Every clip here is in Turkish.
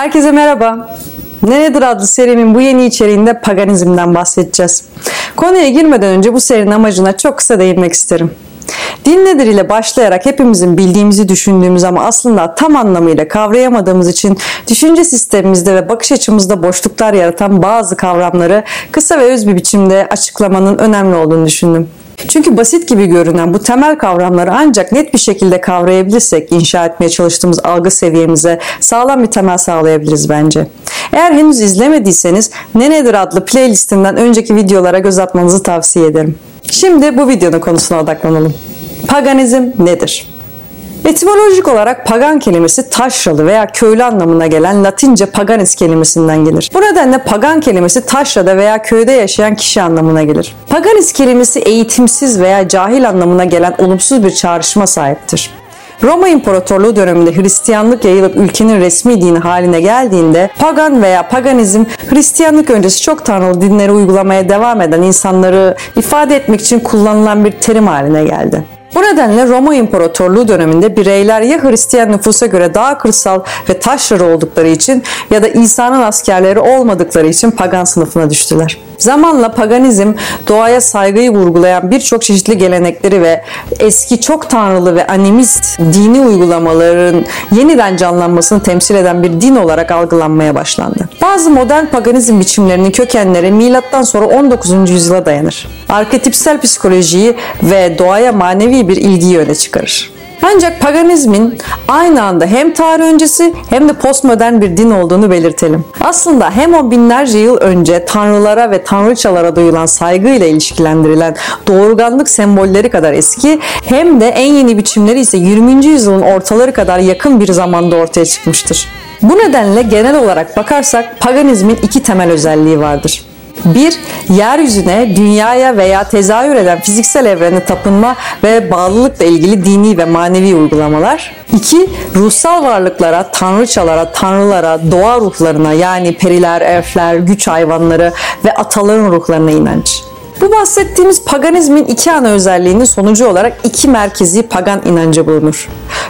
Herkese merhaba. Ne nedir adlı serimin bu yeni içeriğinde paganizmden bahsedeceğiz. Konuya girmeden önce bu serinin amacına çok kısa değinmek isterim. Din nedir ile başlayarak hepimizin bildiğimizi düşündüğümüz ama aslında tam anlamıyla kavrayamadığımız için düşünce sistemimizde ve bakış açımızda boşluklar yaratan bazı kavramları kısa ve öz bir biçimde açıklamanın önemli olduğunu düşündüm. Çünkü basit gibi görünen bu temel kavramları ancak net bir şekilde kavrayabilirsek inşa etmeye çalıştığımız algı seviyemize sağlam bir temel sağlayabiliriz bence. Eğer henüz izlemediyseniz Ne Nedir adlı playlistinden önceki videolara göz atmanızı tavsiye ederim. Şimdi bu videonun konusuna odaklanalım. Paganizm nedir? Etimolojik olarak pagan kelimesi taşralı veya köylü anlamına gelen Latince paganis kelimesinden gelir. Bu nedenle pagan kelimesi taşrada veya köyde yaşayan kişi anlamına gelir. Paganis kelimesi eğitimsiz veya cahil anlamına gelen olumsuz bir çağrışıma sahiptir. Roma İmparatorluğu döneminde Hristiyanlık yayılıp ülkenin resmi dini haline geldiğinde pagan veya paganizm Hristiyanlık öncesi çok tanrılı dinleri uygulamaya devam eden insanları ifade etmek için kullanılan bir terim haline geldi. Bu nedenle Roma İmparatorluğu döneminde bireyler ya Hristiyan nüfusa göre daha kırsal ve taşrarı oldukları için ya da İsa'nın askerleri olmadıkları için pagan sınıfına düştüler. Zamanla paganizm doğaya saygıyı vurgulayan birçok çeşitli gelenekleri ve eski çok tanrılı ve animist dini uygulamaların yeniden canlanmasını temsil eden bir din olarak algılanmaya başlandı. Bazı modern paganizm biçimlerinin kökenleri milattan sonra 19. yüzyıla dayanır. Arketipsel psikolojiyi ve doğaya manevi bir ilgiyi öne çıkarır. Ancak paganizmin aynı anda hem tarih öncesi hem de postmodern bir din olduğunu belirtelim. Aslında hem o binlerce yıl önce tanrılara ve tanrıçalara duyulan saygıyla ilişkilendirilen doğurganlık sembolleri kadar eski hem de en yeni biçimleri ise 20. yüzyılın ortaları kadar yakın bir zamanda ortaya çıkmıştır. Bu nedenle genel olarak bakarsak paganizmin iki temel özelliği vardır. Bir, yeryüzüne, dünyaya veya tezahür eden fiziksel evrene tapınma ve bağlılıkla ilgili dini ve manevi uygulamalar. İki, ruhsal varlıklara, tanrıçalara, tanrılara, doğa ruhlarına yani periler, elfler, güç hayvanları ve ataların ruhlarına inanç. Bu bahsettiğimiz paganizmin iki ana özelliğinin sonucu olarak iki merkezi pagan inancı bulunur.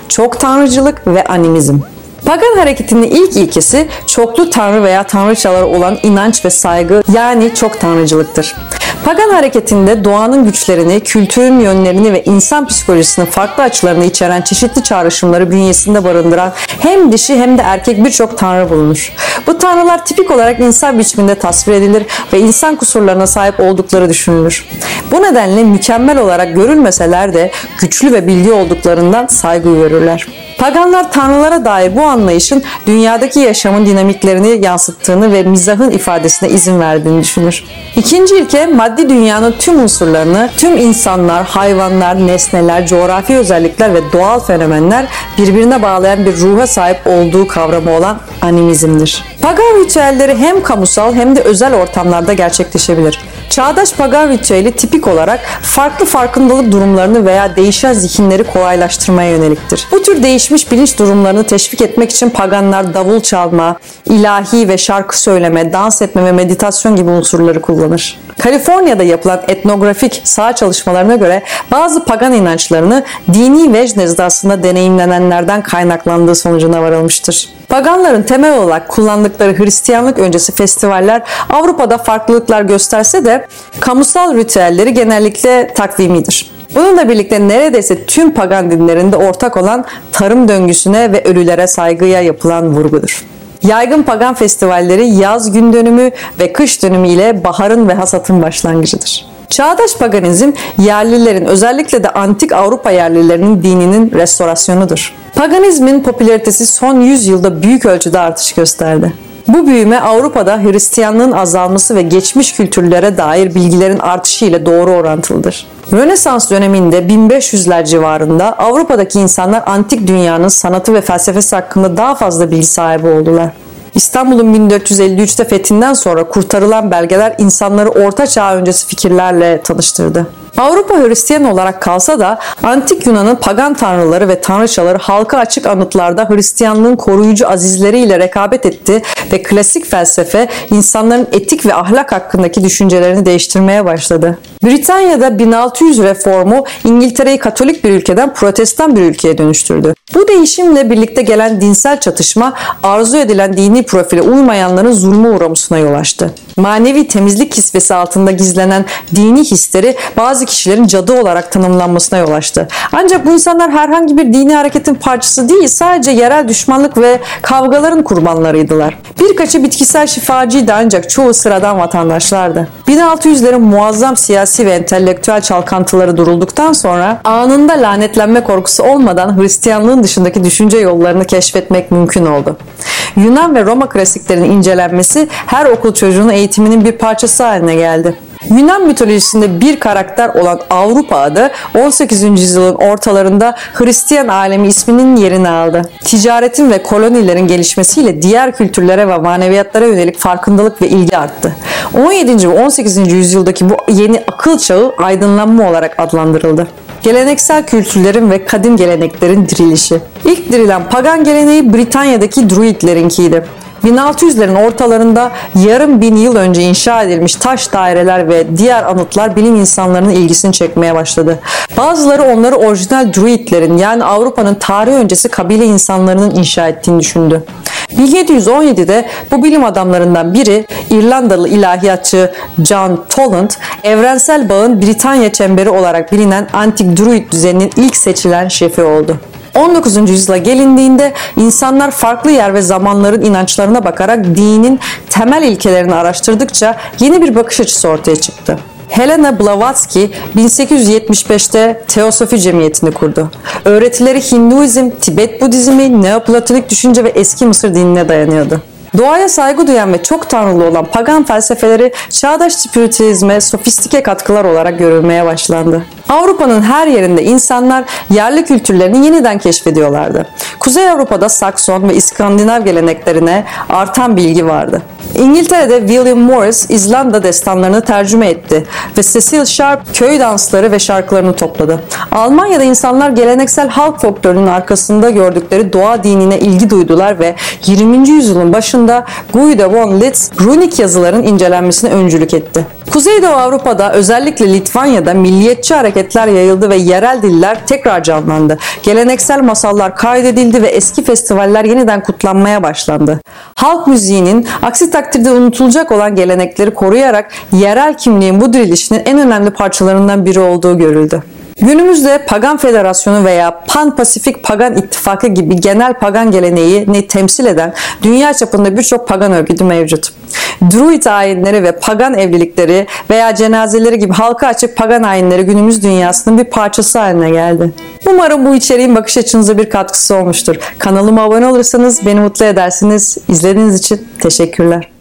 Çok tanrıcılık ve animizm. Pagan hareketinin ilk ilkesi çoklu tanrı veya tanrıçalara olan inanç ve saygı yani çok tanrıcılıktır. Pagan hareketinde doğanın güçlerini, kültürün yönlerini ve insan psikolojisinin farklı açılarını içeren çeşitli çağrışımları bünyesinde barındıran hem dişi hem de erkek birçok tanrı bulunur. Bu tanrılar tipik olarak insan biçiminde tasvir edilir ve insan kusurlarına sahip oldukları düşünülür. Bu nedenle mükemmel olarak görülmeseler de güçlü ve bilgi olduklarından saygı görürler. Paganlar tanrılara dair bu anlayışın dünyadaki yaşamın dinamiklerini yansıttığını ve mizahın ifadesine izin verdiğini düşünür. İkinci ilke maddi dünyanın tüm unsurlarını, tüm insanlar, hayvanlar, nesneler, coğrafi özellikler ve doğal fenomenler birbirine bağlayan bir ruha sahip olduğu kavramı olan animizmdir. Pagan ritüelleri hem kamusal hem de özel ortamlarda gerçekleşebilir. Çağdaş pagan ritüeli tipik olarak farklı farkındalık durumlarını veya değişen zihinleri kolaylaştırmaya yöneliktir. Bu tür değişmiş bilinç durumlarını teşvik etmek için paganlar davul çalma, ilahi ve şarkı söyleme, dans etme ve meditasyon gibi unsurları kullanır. Kaliforniya'da yapılan etnografik sağ çalışmalarına göre bazı pagan inançlarını dini vecd nezdasında deneyimlenenlerden kaynaklandığı sonucuna varılmıştır. Paganların temel olarak kullandıkları Hristiyanlık öncesi festivaller Avrupa'da farklılıklar gösterse de kamusal ritüelleri genellikle takvimidir. Bununla birlikte neredeyse tüm pagan dinlerinde ortak olan tarım döngüsüne ve ölülere saygıya yapılan vurgudur. Yaygın pagan festivalleri yaz gün dönümü ve kış dönümü ile baharın ve hasatın başlangıcıdır. Çağdaş paganizm yerlilerin özellikle de antik Avrupa yerlilerinin dininin restorasyonudur. Paganizmin popülaritesi son 100 yılda büyük ölçüde artış gösterdi. Bu büyüme Avrupa'da Hristiyanlığın azalması ve geçmiş kültürlere dair bilgilerin artışı ile doğru orantılıdır. Rönesans döneminde 1500'ler civarında Avrupa'daki insanlar antik dünyanın sanatı ve felsefesi hakkında daha fazla bilgi sahibi oldular. İstanbul'un 1453'te fethinden sonra kurtarılan belgeler insanları orta çağ öncesi fikirlerle tanıştırdı. Avrupa Hristiyan olarak kalsa da antik Yunan'ın pagan tanrıları ve tanrıçaları halka açık anıtlarda Hristiyanlığın koruyucu azizleriyle rekabet etti ve klasik felsefe insanların etik ve ahlak hakkındaki düşüncelerini değiştirmeye başladı. Britanya'da 1600 reformu İngiltere'yi Katolik bir ülkeden Protestan bir ülkeye dönüştürdü. Bu değişimle birlikte gelen dinsel çatışma arzu edilen dini profile uymayanların zulme uğramasına yol açtı. Manevi temizlik kisvesi altında gizlenen dini hisleri bazı kişilerin cadı olarak tanımlanmasına yol açtı. Ancak bu insanlar herhangi bir dini hareketin parçası değil, sadece yerel düşmanlık ve kavgaların kurbanlarıydılar. Birkaçı bitkisel şifacıydı ancak çoğu sıradan vatandaşlardı. 1600'lerin muazzam siyasi ve entelektüel çalkantıları durulduktan sonra anında lanetlenme korkusu olmadan Hristiyanlığın dışındaki düşünce yollarını keşfetmek mümkün oldu. Yunan ve Roma klasiklerinin incelenmesi her okul çocuğunun eğitiminin bir parçası haline geldi. Yunan mitolojisinde bir karakter olan Avrupa adı 18. yüzyılın ortalarında Hristiyan alemi isminin yerini aldı. Ticaretin ve kolonilerin gelişmesiyle diğer kültürlere ve maneviyatlara yönelik farkındalık ve ilgi arttı. 17. ve 18. yüzyıldaki bu yeni akıl çağı aydınlanma olarak adlandırıldı. Geleneksel kültürlerin ve kadim geleneklerin dirilişi. İlk dirilen pagan geleneği Britanya'daki Druidlerinkiydi. 1600'lerin ortalarında yarım bin yıl önce inşa edilmiş taş daireler ve diğer anıtlar bilim insanlarının ilgisini çekmeye başladı. Bazıları onları orijinal Druidlerin yani Avrupa'nın tarih öncesi kabile insanlarının inşa ettiğini düşündü. 1717'de bu bilim adamlarından biri İrlandalı ilahiyatçı John Toland, evrensel bağın Britanya çemberi olarak bilinen antik Druid düzeninin ilk seçilen şefi oldu. 19. yüzyıla gelindiğinde insanlar farklı yer ve zamanların inançlarına bakarak dinin temel ilkelerini araştırdıkça yeni bir bakış açısı ortaya çıktı. Helena Blavatsky 1875'te Teosofi Cemiyeti'ni kurdu. Öğretileri Hinduizm, Tibet Budizmi, Neoplatonik düşünce ve eski Mısır dinine dayanıyordu. Doğaya saygı duyan ve çok tanrılı olan pagan felsefeleri çağdaş spiritüalizme sofistike katkılar olarak görülmeye başlandı. Avrupa'nın her yerinde insanlar yerli kültürlerini yeniden keşfediyorlardı. Kuzey Avrupa'da Sakson ve İskandinav geleneklerine artan bilgi vardı. İngiltere'de William Morris İzlanda destanlarını tercüme etti ve Cecil Sharp köy dansları ve şarkılarını topladı. Almanya'da insanlar geleneksel halk folklorunun arkasında gördükleri doğa dinine ilgi duydular ve 20. yüzyılın başında Guido von Litz runik yazıların incelenmesine öncülük etti. Kuzeydoğu Avrupa'da özellikle Litvanya'da milliyetçi hareketler yayıldı ve yerel diller tekrar canlandı. Geleneksel masallar kaydedildi ve eski festivaller yeniden kutlanmaya başlandı. Halk müziğinin aksi takdirde unutulacak olan gelenekleri koruyarak yerel kimliğin bu dirilişinin en önemli parçalarından biri olduğu görüldü. Günümüzde Pagan Federasyonu veya Pan-Pasifik Pagan İttifakı gibi genel pagan geleneği temsil eden dünya çapında birçok pagan örgütü mevcut. Druid ayinleri ve pagan evlilikleri veya cenazeleri gibi halka açık pagan ayinleri günümüz dünyasının bir parçası haline geldi. Umarım bu içeriğin bakış açınıza bir katkısı olmuştur. Kanalıma abone olursanız beni mutlu edersiniz. İzlediğiniz için teşekkürler.